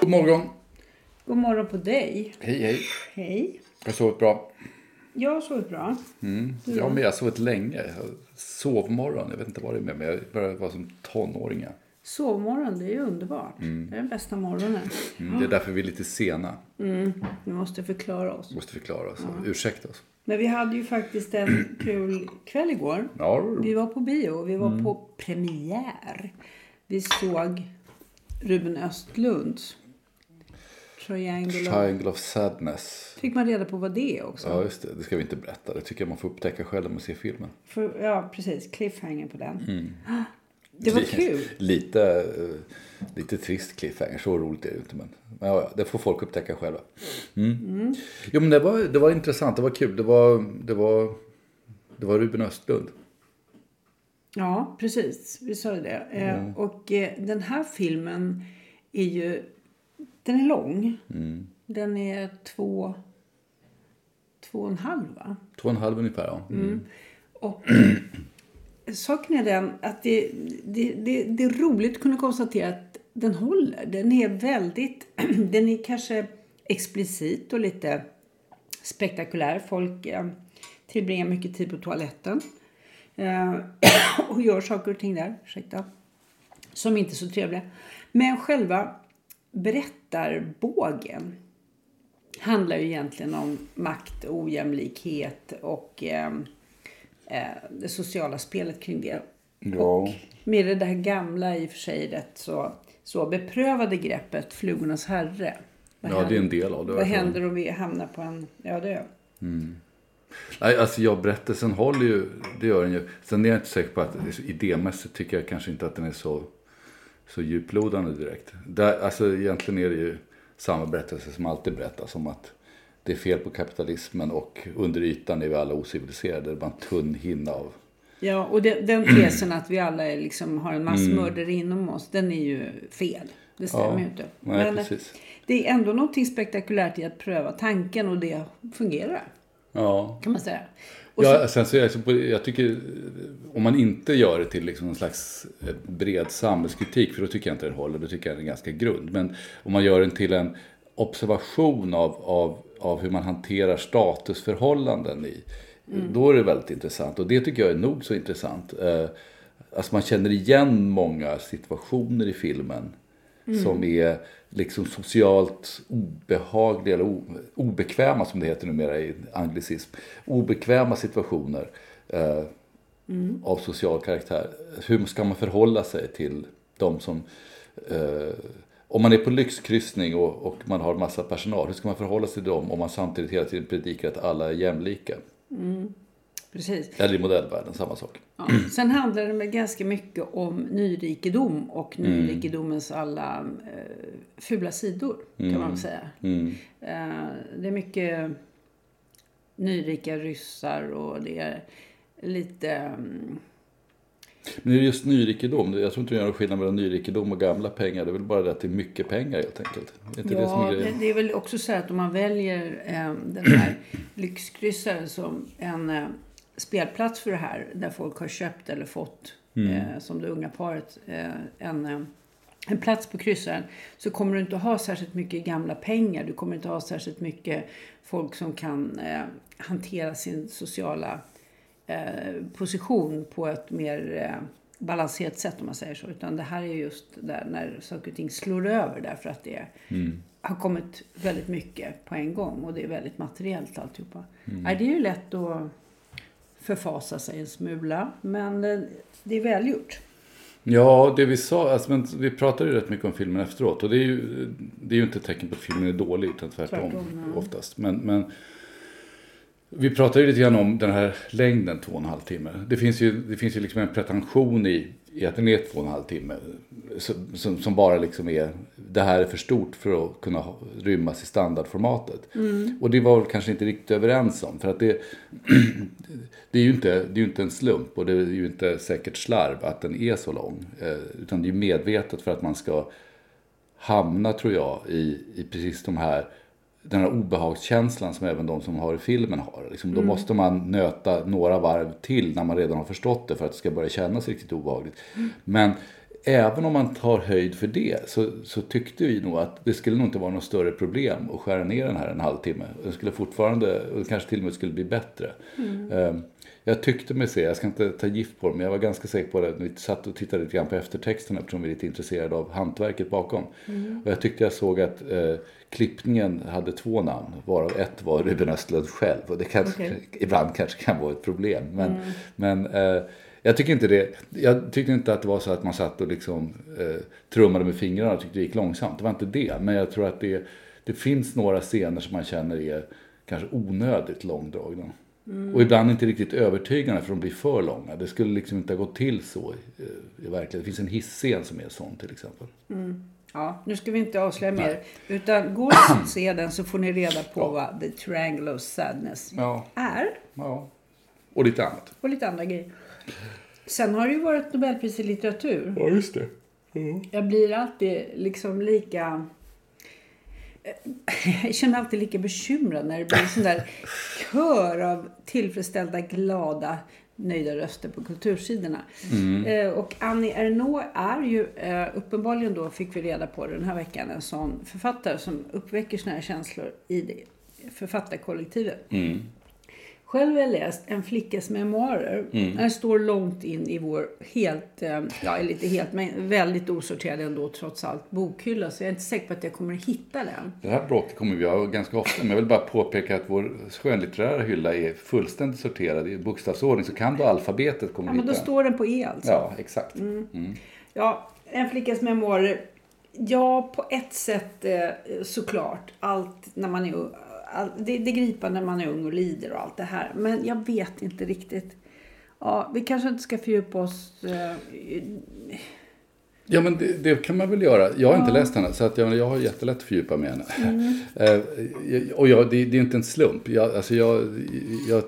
God morgon. God morgon på dig. Hej, hej. Hej. Jag har sovit bra. Jag har sovit bra. Jag med. Jag har sovit länge. Sovmorgon. Jag vet inte vad det är med mig. Jag börjar vara som tonåring. Ja. Sovmorgon, det är ju underbart. Det är den bästa morgonen. Mm, det är därför vi är lite sena. Vi måste förklara oss. Måste förklara oss. Ursäkta oss. Men vi hade ju faktiskt en kul kväll igår. Ja, Vi var på bio. Vi var på premiär. Vi såg Ruben Östlunds Triangle of... Triangle of Sadness. Fick man reda på vad det är också? Ja, just det. Det ska vi inte berätta. Det tycker jag man får upptäcka själv när man ser filmen. För, ja, precis. Cliffhanger på den. Det var kul. Lite, eh, lite trist cliffhanger. Så roligt är det inte. Men, men ja, det får folk upptäcka själva. Mm. Jo, men det var, det var intressant. Det var kul. Det var, det var, det var Ruben Östlund. Ja, precis. Vi sa ju det. Eh, och eh, den här filmen är ju... Den är lång. Den är två... Två och en halv, va? Två och en halv ungefär, ja. Mm. Och saken är den att det, det, det, det är roligt att kunna konstatera att den håller. Den är väldigt... Den är kanske explicit och lite spektakulär. Folk eh, tillbringar mycket tid på toaletten. Eh, och gör saker och ting där. Ursäkta. Som inte är så trevliga. Men själva berättarbågen handlar ju egentligen om makt, ojämlikhet och eh, eh, det sociala spelet kring det. Ja. Och med det där gamla, i och för sig rätt så, så beprövade greppet Flugornas herre. Vad Ja, det är en händer- del av det. Vad händer om vi hamnar på en öde ö? Nej, alltså jag berättelsen håller ju, det gör den ju. Sen är jag inte säker på att det är så idémässigt tycker jag kanske inte att den är så, så djuplodande direkt. Där, alltså egentligen är det ju samma berättelse som alltid berättas om att det är fel på kapitalismen och under ytan är vi alla ociviliserade. Det är bara en tunn hinna av Ja, och det, den tesen att vi alla är liksom har en massmördare inom oss, den är ju fel. Det stämmer Ja, ju inte. nej, Men precis. det är ändå någonting spektakulärt i att pröva tanken och det fungerar, Ja, kan man säga. Och ja så, sen så jag, jag tycker om man inte gör det till liksom någon slags eh, bred samhällskritik, för då tycker jag inte den håller, då tycker jag den är ganska grund. Men om man gör den till en observation av, av, av hur man hanterar statusförhållanden i, då är det väldigt intressant. Och det tycker jag är nog så intressant. Eh, Alltså man känner igen många situationer i filmen som är liksom socialt obehagliga eller o- obekväma som det heter numera i anglicism. Obekväma situationer eh, av social karaktär. Hur ska man förhålla sig till de som eh, om man är på lyxkryssning och, och man har massa personal, hur ska man förhålla sig till dem om man samtidigt hela tiden predikar att alla är jämlika? precis. Eller i modellvärlden, samma sak. Ja. Sen handlar det väl ganska mycket om nyrikedom och Mm. nyrikedomens alla eh, fula sidor, kan Mm. man väl säga. Eh, det är mycket nyrika ryssar och det är lite... mm, Men det är just nyrikedom. Jag tror inte det gör någon skillnad mellan nyrikedom och gamla pengar. Det är väl bara det att det är mycket pengar helt enkelt. Det är inte det Ja, är det, är väl också så att om man väljer eh, den här lyxkryssaren som en eh, spelplats för det här, där folk har köpt eller fått, Mm. eh, som det unga paret, eh, en, eh, en plats på kryssaren, så kommer du inte ha särskilt mycket gamla pengar. Du kommer inte ha särskilt mycket folk som kan eh, hantera sin sociala position på ett mer eh, balanserat sätt om man säger så. Utan det här är just där när saker och ting slår över därför att det har kommit väldigt mycket på en gång och det är väldigt materiellt alltihopa. Nej, det är ju lätt att förfasa sig en smula men eh, det är välgjort. Ja, det vi sa, alltså, men vi pratade ju rätt mycket om filmen efteråt. Och det är ju, det är ju inte ett tecken på att filmen är dålig, utan tvärtom, Tvärtom, ja. oftast. Men, men vi pratade ju lite grann om den här längden, två och en halv timme. Det finns ju, det finns ju liksom en pretension i, i att den är två och en halv timme. Som, som, som bara liksom är, det här är för stort för att kunna rymmas i standardformatet. Och det var väl kanske inte riktigt överens om. För att det, det är ju inte, det är ju inte en slump och det är ju inte säkert slarv att den är så lång. Eh, utan det är medvetet för att man ska hamna, tror jag, i, i precis de här den här obehagskänslan som även de som har i filmen har. Liksom, Då måste man nöta några varv till när man redan har förstått det för att det ska börja kännas riktigt obehagligt. Men även om man tar höjd för det så, så tyckte vi nog att det skulle nog inte vara något större problem att skära ner den här en halvtimme. Den skulle fortfarande, och kanske till och med skulle bli bättre. Ehm, Jag tyckte mig se, jag ska inte ta gift på det, men jag var ganska säker på det vi satt och tittade lite grann på eftertexten eftersom vi är lite intresserade av hantverket bakom. Och jag tyckte jag såg att eh, klippningen hade två namn, varav ett var Ruben Östlund själv. Och det kanske, Okej. ibland kanske kan vara ett problem. Men, men eh, jag tycker inte det. Jag tyckte inte att det var så att man satt och liksom eh, trummade med fingrarna och tyckte det gick långsamt. Det var inte det. Men jag tror att det, det finns några scener som man känner är kanske onödigt långdragna. Och ibland inte riktigt övertygande för de blir för långa. Det skulle liksom inte ha gått till så i, i verkligheten. Det finns en hissscen som är sån till exempel. Ja, nu ska vi inte avslöja mer. Utan det att se den så får ni reda på vad The Triangle of Sadness Ja. är. ja. Och lite annat. Och lite andra grejer. Sen har det ju varit Nobelpris i litteratur. Ja, just det. Jag blir alltid liksom lika... Jag känner alltid lika bekymrad när det blir en sån där kör av tillfredsställda, glada, nöjda röster på kultursidorna. Eh, och Annie Ernaux är ju eh, uppenbarligen då, fick vi reda på den här veckan, en sån författare som uppväcker såna här känslor i det författarkollektivet. Själv har jag läst En flickas memoarer. Den står långt in i vår helt, eh, ja lite helt, men väldigt osorterad ändå trots allt bokhylla. Så jag är inte säker på att jag kommer att hitta den. Det här bråket kommer vi ha ganska ofta. Men jag vill bara påpeka att vår skönlitterära hylla är fullständigt sorterad i bokstavsordning. Så kan du alfabetet kommer Ja, du men då hitta den. står den på E alltså. Ja, exakt. Ja, En flickas memoarer. Ja, på ett sätt eh, såklart. Allt när man är. All, det, det griper när man är ung och lider och allt det här. Men jag vet inte riktigt. Ja, vi kanske inte ska fördjupa oss. Eh, Ja, men det, det kan man väl göra. Jag har inte läst henne, så att jag, jag har jättelätt att fördjupa mig i henne. Eh, och jag, det, det är inte en slump. Jag, alltså jag, jag,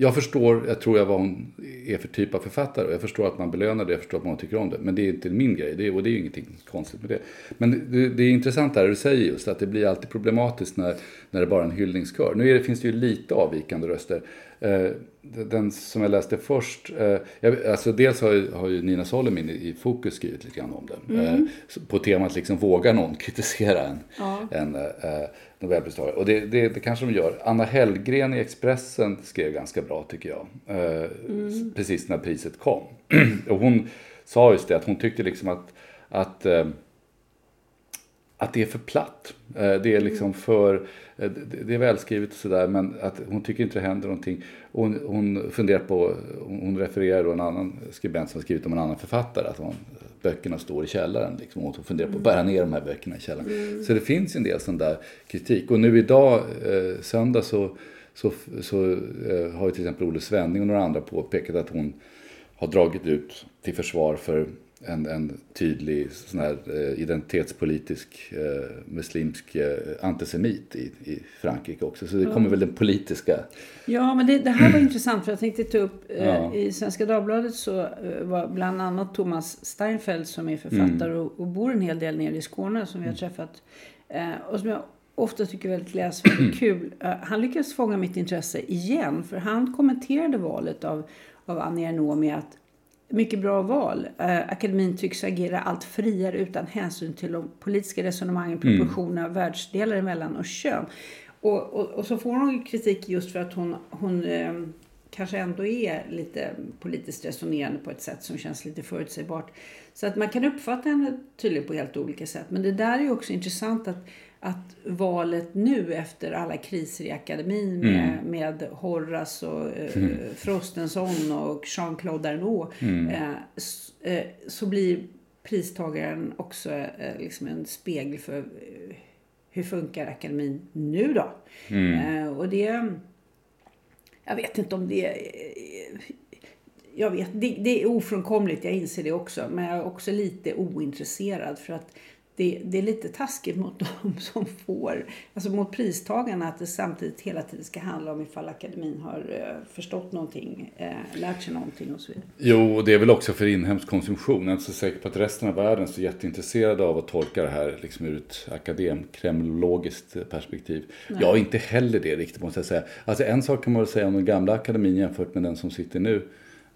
jag förstår, jag tror jag vad hon är för typ av författare. Och jag förstår att man belönar det, jag förstår att man tycker om det. Men det är inte min grej, det är, och det är ju ingenting konstigt med det. Men det, det är intressant där du säger just att det blir alltid problematiskt när, när det bara är en hyllningskör. Nu det, finns det ju lite avvikande röster. Eh, den som jag läste först, eh, jag, alltså dels har ju, har ju Nina Solimin i, i Fokus skrivit lite grann om den. Eh, så på temat liksom, vågar någon kritisera en, en eh, Nobelpristagare? Och det, det, det kanske de gör. Anna Hellgren i Expressen skrev ganska bra tycker jag. Eh, s- Precis när priset kom. och hon sa just det att hon tyckte liksom att, att eh, att det är för platt. Eh, Det är liksom för, eh, det- är välskrivet och sådär men att hon tycker inte det händer någonting. Hon, hon funderar på, hon refererar då en annan skribent som skrivit om en annan författare. Att hon, böckerna står i källaren liksom, och funderar på att bära ner de här böckerna i källaren. Så det finns en del sån där kritik. Och nu idag, eh, söndag så, så, så eh, har ju till exempel Olle Svenning och några andra påpekat att hon har dragit ut till försvar för en, en tydlig sån här, eh, identitetspolitisk eh, muslimsk eh, antisemit i, i Frankrike också. Så det kommer väl den politiska... Ja, men det, det här var intressant för jag tänkte ta upp Ja. i Svenska Dagbladet så var bland annat Thomas Steinfeld som är författare Mm. och, och bor en hel del nere i Skåne som vi har träffat. Eh, och som jag ofta tycker är väldigt läsvärt kul. Eh, han lyckades fånga mitt intresse igen för han kommenterade valet av, av Annie med att mycket bra val. Eh, akademin tycks agera allt friare utan hänsyn till de politiska resonemangen, proportionerna världsdelar emellan och kön. Och, och, och så får hon kritik just för att hon, hon eh, kanske ändå är lite politiskt resonerande på ett sätt som känns lite förutsägbart. Så att man kan uppfatta henne tydligen på helt olika sätt. Men det där är ju också intressant att, att valet nu efter alla kriser i akademin med, med Horace och eh, Frostenson och Jean-Claude Arnault eh, s- eh, så blir pristagaren också eh, liksom en spegel för eh, hur funkar akademin nu då? Eh, och det... Jag vet inte om det... eh, Jag vet, det, det är ofrånkomligt, jag inser det också. Men jag är också lite ointresserad för att det, det är lite taskigt mot de som får, alltså mot pristagarna att det samtidigt hela tiden ska handla om ifall akademin har eh, förstått någonting, eh, lärt sig någonting och så vidare. Jo, och det är väl också för inhemsk konsumtion. Jag är inte så säker på att resten av världen är så jätteintresserade av att tolka det här liksom ur ett akadem-kremlologiskt perspektiv. Jag är inte heller det riktigt måste jag säga. Alltså en sak kan man väl säga om den gamla akademin jämfört med den som sitter nu.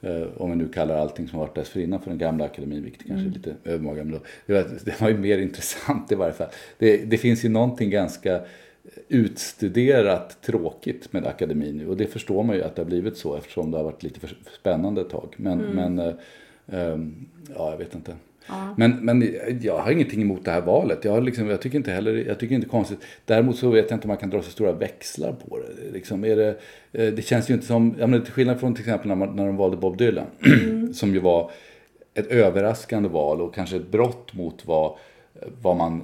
Eh, om vi nu kallar allting som varit dessförinnan för den gamla akademin, vilket kanske är lite övermaga. Men då, det, var, ju mer intressant i varje fall. Det, det finns ju någonting ganska utstuderat tråkigt med akademin nu. Och det förstår man ju att det har blivit så eftersom det har varit lite för spännande ett tag. Men, men eh, ehm, ja, jag vet inte. Men, men jag har ingenting emot det här valet. Jag, liksom, jag tycker inte heller, jag tycker inte konstigt. Däremot så vet jag inte om man kan dra så stora växlar på det. Liksom, är det, eh, det känns ju inte som, jag menar, till skillnad från till exempel när, man, när de valde Bob Dylan. som ju var ett överraskande val och kanske ett brott mot vad, vad, man,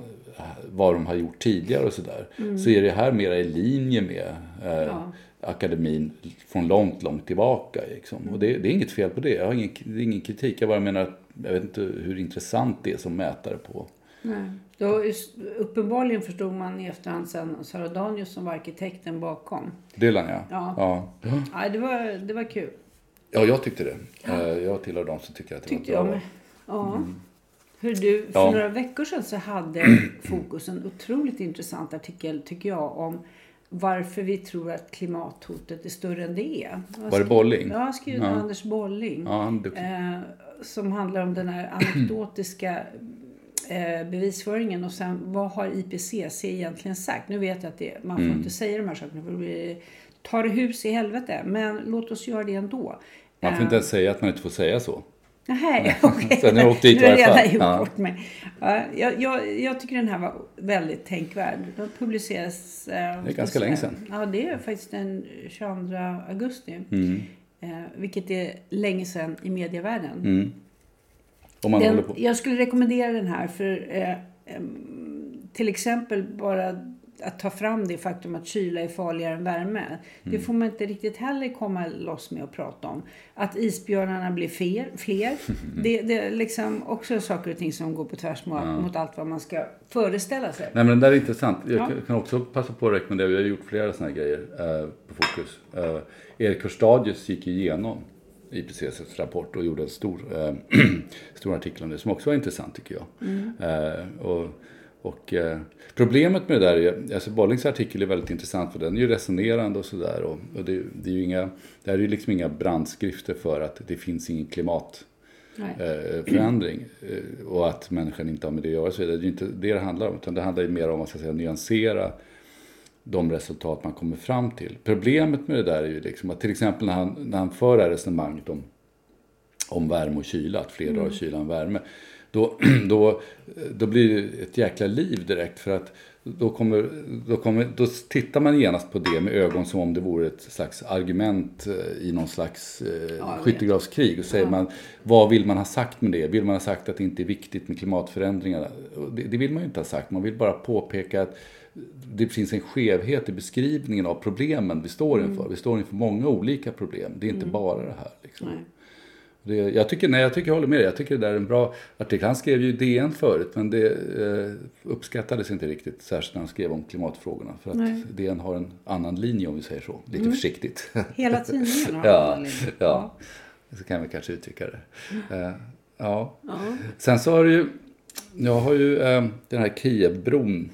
vad de har gjort tidigare och sådär. Så är det här mera i linje med eh, akademin från långt, långt tillbaka. Liksom. Och det, det är inget fel på det. Jag har ingen, det är ingen kritik. Jag bara menar att jag vet inte hur intressant det är som mätare på. Nej. Då, uppenbarligen förstod man i efterhand sen Sara Danius som var arkitekten bakom. Dylan ja. Ja. Ja. Ja, det, var, det var kul. Ja, jag tyckte det. Eh, Jag tillhör de som tycker att det Tyckte var jag bra. med. Ja. Hur du, för Ja. några veckor sedan så hade Fokus en otroligt intressant artikel tycker jag om varför vi tror att klimathotet är större än det är. Var det skri- Bolling? Ja, skriven av Anders Bolling. Ja, han. Eh, som handlar om den här anekdotiska eh, bevisföringen och sen vad har IPCC egentligen sagt? Nu vet jag att det, man får Mm. inte säga de här sakerna för då blir det, tar det hus i helvete. Men låt oss göra det ändå. Man får inte ens säga att man inte får säga så. Nej. Så nu har jag åkt dit i jag alla fall. gjort Ja. bort mig. Ja, jag, jag, jag tycker den här var väldigt tänkvärd. Den publiceras... Eh, Det är ganska länge sedan. Ja, det är faktiskt den 22 augusti. Mm. Eh, vilket är länge sedan i medievärlden. Mm. Om man Den, håller på. jag skulle rekommendera den här för eh, till exempel bara att ta fram det faktum att kyla är farligare än värme. Det Mm. får man inte riktigt heller komma loss med att prata om. Att isbjörnarna blir fler. fler det, det är liksom också saker och ting som går på tvärs mot, mot allt vad man ska föreställa sig. Nej men den där är intressant. Jag Ja. kan också passa på att rekommendera, vi har gjort flera sådana grejer eh, på Fokus. Eh, Erik Hörstadius gick igenom IPCCs rapport och gjorde en stor, eh, stor artikel om det som också var intressant tycker jag. Eh, och, och eh, problemet med det där är alltså Bollings artikel är väldigt intressant för den är ju resonerande och sådär. Och, och det, det är ju inga, det här är ju liksom inga brandskrifter för att det finns ingen klimat Nej. eh, eh, och att människan inte har med det att göra. Så det är ju inte det det handlar om. Utan det handlar ju mer om att, säga, nyansera de resultat man kommer fram till. Problemet med det där är ju liksom att till exempel när han, när han för det här resonemanget om, om värme och kyla, att fler drar kyla än värme. Då, då, då blir det ett jäkla liv direkt för att då, kommer, då, kommer, då tittar man genast på det med ögon som om det vore ett slags argument eh, i någon slags eh, skyttegravskrig. Och säger man, vad vill man ha sagt med det? Vill man ha sagt att det inte är viktigt med klimatförändringarna? Det, det vill man ju inte ha sagt. Man vill bara påpeka att det finns en skevhet i beskrivningen av problemen vi står inför. Vi står inför många olika problem. Det är inte bara det här. Liksom. Det, jag, tycker, nej, jag tycker jag håller med dig. Jag tycker det där är en bra artikel. Han skrev ju DN förut men det eh, uppskattades inte riktigt. Särskilt när han skrev om klimatfrågorna. För att nej. DN har en annan linje om vi säger så. Lite mm. försiktigt. Hela tidningen har ja, en annan linje. Ja, så kan vi kanske uttrycka det. Eh, ja. ja. Sen så har det ju, jag har ju eh, den här Kievbron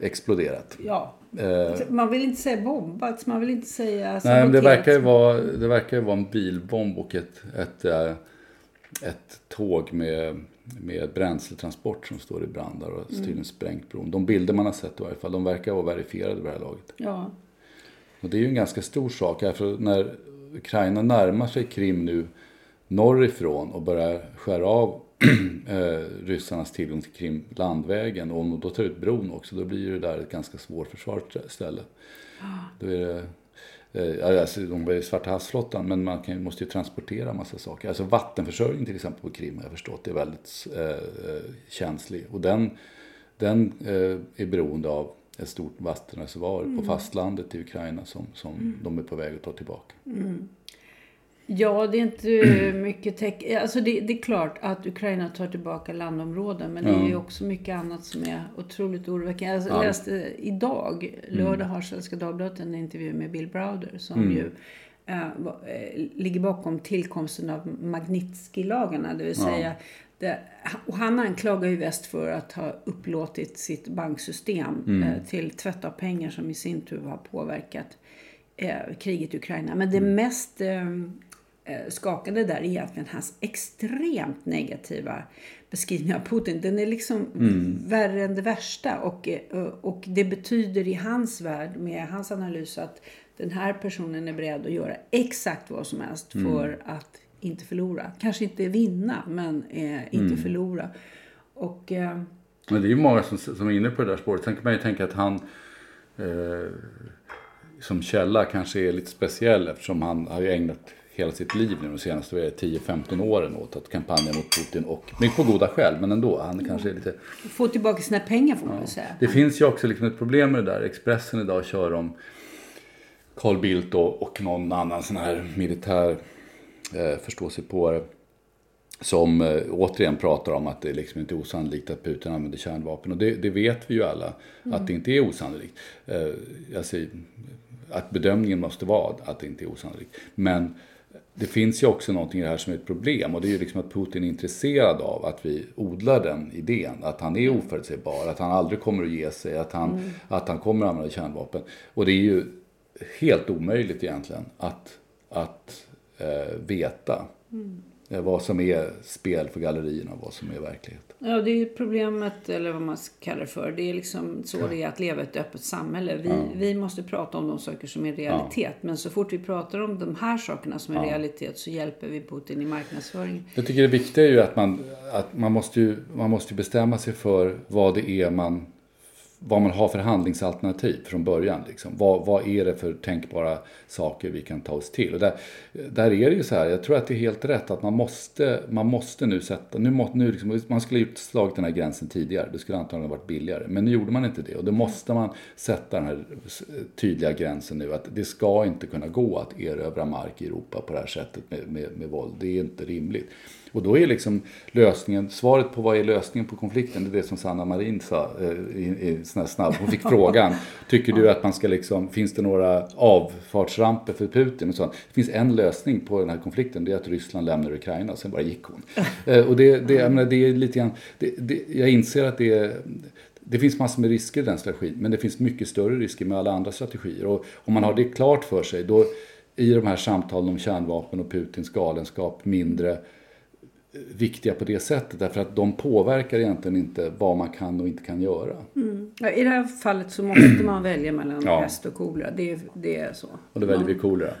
exploderat. Ja. Eh, man vill inte säga bombats, man vill inte säga Nej, men det verkar, ju vara, det verkar vara en bilbomb och ett, ett, eh, ett tåg med, med bränsletransport som står i brand där och tydligen mm. sprängt bron. De bilder man har sett i varje fall, de verkar vara verifierade vid det här laget. Ja. Och det är ju en ganska stor sak för när Ukraina närmar sig Krim nu norrifrån och börjar skära av eh, ryssarnas tillgång till Krim landvägen och om de då tar ut bron också då blir det där ett ganska svårförsvarligt ställe. Då är det, eh, alltså, de är Svarta havsflottan men man kan, måste ju transportera massa saker. Alltså vattenförsörjning till exempel på Krim har jag förstått är väldigt eh, eh, känslig och den, den eh, är beroende av ett stort vattenreservoar mm. på fastlandet i Ukraina som, som mm. de är på väg att ta tillbaka. Mm. Ja, det är inte mycket teck... Alltså det, det, är klart att Ukraina tar tillbaka landområden. Men ja. det är också mycket annat som är otroligt oroväckande. Jag ja. läste idag, lördag har Svenska Dagbladet en intervju med Bill Browder. Som mm. ju äh, ligger bakom tillkomsten av Magnitsky-lagarna. Det vill säga det, och han anklagar ju väst för att ha upplåtit sitt banksystem mm. äh, till tvätt av pengar som i sin tur har påverkat äh, kriget i Ukraina. Men det mm. mest Eh, skakade där är egentligen hans extremt negativa beskrivning av Putin. Den är liksom mm. värre än det värsta. Och, eh, och det betyder i hans värld, med hans analys, att den här personen är beredd att göra exakt vad som helst mm. för att inte förlora. Kanske inte vinna, men eh, inte mm. förlora. Och, eh, men det är ju många som, som är inne på det där spåret. Sen kan man ju tänka att han eh, som källa kanske är lite speciell eftersom han har ju ägnat hela sitt liv nu de senaste 10-15 åren åt att kampanja mot Putin och mycket på goda skäl men ändå. Han kanske är lite... Få tillbaka sina pengar får man ja. säga. Det finns ju också liksom ett problem med det där. Expressen idag kör om Carl Bildt och, och någon annan sån här militär eh, förståsigpåare som eh, återigen pratar om att det liksom inte är osannolikt att Putin använder kärnvapen. Och det, det vet vi ju alla mm. att det inte är osannolikt. Eh, alltså, att bedömningen måste vara att det inte är osannolikt. Men det finns ju också någonting i det här som är ett problem och det är ju liksom att Putin är intresserad av att vi odlar den idén. Att han är oförutsägbar, att han aldrig kommer att ge sig, att han, mm. att han kommer att använda kärnvapen. Och det är ju helt omöjligt egentligen att, att eh, veta. Mm. Vad som är spel för gallerierna och vad som är verklighet. Ja, det är problemet, eller vad man kallar det för. Det är liksom så ja. det är att leva i ett öppet samhälle. Vi, ja. vi måste prata om de saker som är realitet. Ja. Men så fort vi pratar om de här sakerna som är realitet så hjälper vi Putin i marknadsföringen. Jag tycker det viktiga är ju att man, att man, måste, ju, man måste bestämma sig för vad det är man vad man har för handlingsalternativ från början. Liksom. Vad, vad är det för tänkbara saker vi kan ta oss till? Och där, där är det ju så här, jag tror att det är helt rätt att man måste, man måste nu sätta, nu, må, nu liksom, man skulle ju slagit den här gränsen tidigare, det skulle antagligen varit billigare. Men nu gjorde man inte det och då måste man sätta den här tydliga gränsen nu att det ska inte kunna gå att erövra mark i Europa på det här sättet med, med, med våld. Det är inte rimligt. Och då är liksom lösningen, svaret på vad är lösningen på konflikten, det är det som Sanna Marin sa eh, i, i sån snabb. Hon fick frågan, tycker du att man ska liksom, finns det några avfartsramper för Putin och sånt? Det finns en lösning på den här konflikten, det är att Ryssland lämnar Ukraina, sen bara gick hon. Eh, och det, det, jag, menar, det är lite grann, det, det, jag inser att det är det finns massor med risker i den strategin, men det finns mycket större risker med alla andra strategier. Och om man har det klart för sig, då i de här samtalen om kärnvapen och Putins galenskap mindre viktiga på det sättet därför att de påverkar egentligen inte vad man kan och inte kan göra. Mm. Ja, I det här fallet så måste man välja mellan ja. pest och kolera. Det, det är så. Och då väljer vi kolera?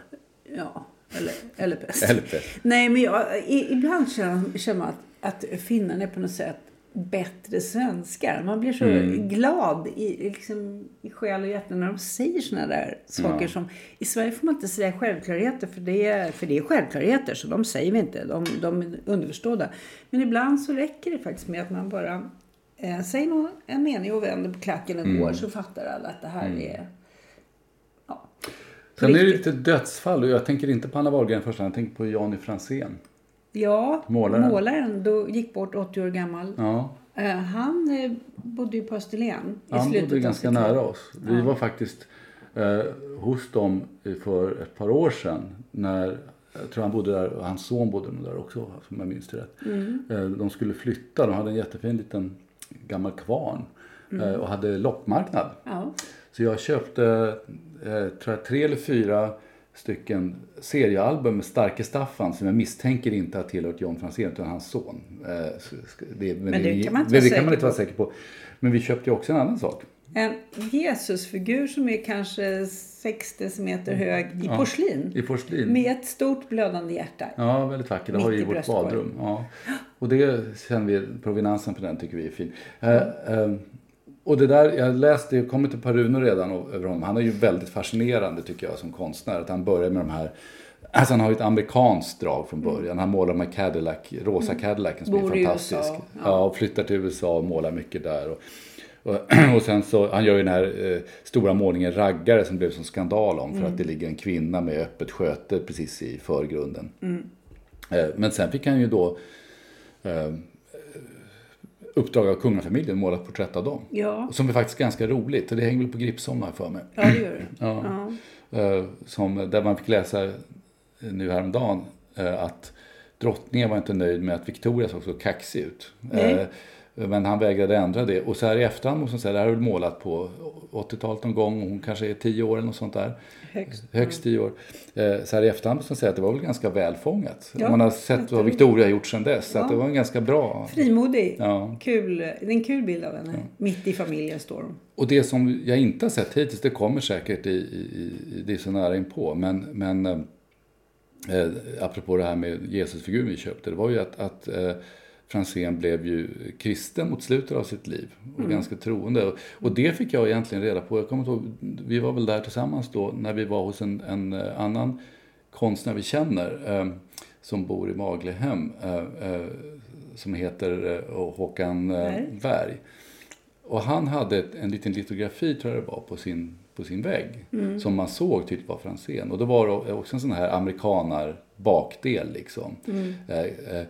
Ja, eller, eller pest. eller pest. Nej, men jag, ibland känner man att, att finnarna är på något sätt bättre svenskar. Man blir så mm. glad i, liksom, i själ och hjärta när de säger såna där saker ja. som... I Sverige får man inte säga självklarheter för det, är, för det är självklarheter så de säger vi inte. De, de är underförstådda. Men ibland så räcker det faktiskt med att man bara eh, säger någon, en mening och vänder på klacken och mm. går så fattar alla att det här mm. är... Ja, Sen är det lite dödsfall och jag tänker inte på Anna Wahlgren först, jag tänker på Jani Fransén. Ja, Målaren. målaren då gick bort 80 år gammal. Ja, Eh, han eh, bodde ju på Österlen i han slutet bodde ganska nära oss. Vi var faktiskt eh, hos dem för ett par år sedan. När, jag tror han bodde där och hans son bodde nog där också om jag minns det rätt. Mm. Eh, de skulle flytta, de hade en jättefin liten gammal kvarn. Mm. Eh, och hade loppmarknad. Ja. Så jag köpte eh, tror jag, tre eller fyra stycken seriealbum med Starke Staffan som jag misstänker inte har tillhört John Franzén utan hans son. Eh, det, men, det kan man inte det, vara det kan man säker inte vara på. säker på. Men vi köpte ju också en annan sak. En Jesusfigur som är kanske 6 decimeter hög i porslin. I porslin. Med ett stort blödande hjärta. Ja, väldigt vacker. Det har vi i vårt badrum. Ja. Och det känner vi, provenansen på den tycker vi är fin. Eh, eh, och det där, jag läste, jag kommer till par runor redan över honom. Han är ju väldigt fascinerande tycker jag som konstnär. Att han börjar med de här Alltså han har ju ett amerikanskt drag från början. Han målar med Cadillac, rosa Cadillacen som Mm. Bor är fantastisk. USA, Ja. ja. och flyttar till USA och målar mycket där. Och, och, och sen så, han gör ju den här eh, stora målningen Raggare som blev som skandal om. För Mm. att det ligger en kvinna med öppet sköte precis i förgrunden. Mm. Eh, Men sen fick han ju då eh, uppdrag av kungafamiljen måla ett porträtt av dem. Ja, Som är faktiskt ganska roligt. Och det hänger väl på jag för mig. ja det gör det. Ja. Eh, Som, där man fick läsa nu häromdagen eh, att drottningen var inte nöjd med att Victoria såg så kaxig ut. Nej. Men han vägrade ändra det. Och så här i efterhand måste man säga, det här är väl målat på 80-talet någon gång. Hon kanske är 10 år eller något sånt där. Högst. Högst 10 år. Eh, Så här i efterhand måste man säga att det var väl ganska välfångat. Ja, man har sett vad. Victoria har gjort sedan dess. Så Ja. det var en ganska bra. Frimodig. Ja. Kul. Det är en kul bild av henne. Mitt i familjen står hon. Och det som jag inte har sett hittills, det kommer säkert i, i, i det är så nära inpå. Men, men eh, eh, apropå det här med Jesusfiguren vi köpte, det var ju att, att eh, Franzén blev ju kristen mot slutet av sitt liv och ganska troende. Och, det fick jag egentligen reda på. Jag kommer ihåg, vi var väl där tillsammans då när vi var hos en, en eh, annan konstnär vi känner eh, som bor i Maglehem eh, eh, som heter eh, Håkan eh, Berg. Berg. Och han hade ett, en liten litografi tror jag det var på sin, på sin vägg. Som man såg tydligt var Franzén. Och då var det också en sån här amerikanar bakdel liksom. Eh, eh,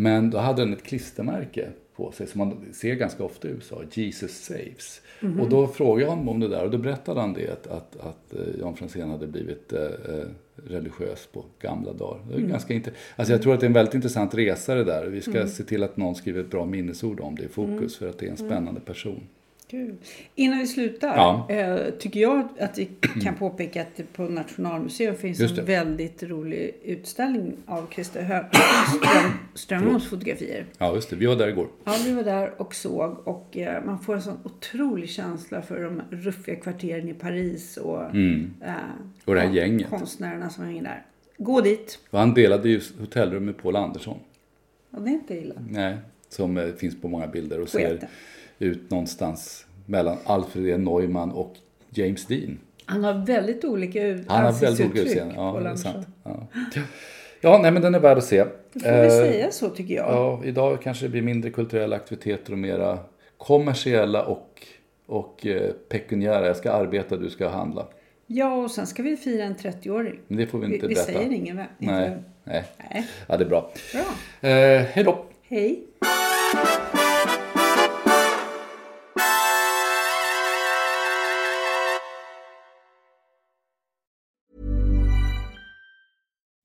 men då hade den ett klistermärke på sig som man ser ganska ofta i USA. Jesus saves. Och då frågade jag honom om det där och då berättade han det att, att, att eh, Jan Franzén hade blivit eh, eh, religiös på gamla dagar. Det är ganska inte, alltså jag tror att det är en väldigt intressant resa det där. Vi ska se till att någon skriver ett bra minnesord om det i fokus för att det är en spännande person. Kul. Innan vi slutar Ja. eh, tycker jag att vi kan påpeka att det på Nationalmuseum finns en väldigt rolig utställning av Christer Ström, Strömholms fotografier. Ja, just det. Vi var där igår. Ja, vi var där och såg och eh, man får en sån otrolig känsla för de ruffiga kvarteren i Paris och, eh, Mm. Och det här ja, gänget. konstnärerna som hänger där. Gå dit. Och han delade ju hotellrum med Paul Andersson. Ja, det är inte illa. Nej, som eh, finns på många bilder och ser Sketen. Ut någonstans mellan Alfred E. Neumann och James Dean. Han har väldigt olika ut- Han har väldigt olika ansiktsuttryck, utseende. Ja, det är sant. Ja. ja, nej men den är värd att se. Då får vi Eh, säga så tycker jag. Ja, idag kanske det blir mindre kulturella aktiviteter och mera kommersiella och, och eh, pekuniära. Jag ska arbeta, du ska handla. Ja, och sen ska vi fira en 30-åring. Men det får vi Vi, inte vi berätta. säger ingen vem. Nej, Inte. nej. Nej. Ja, det är bra. Bra. Eh, hej då. Hej.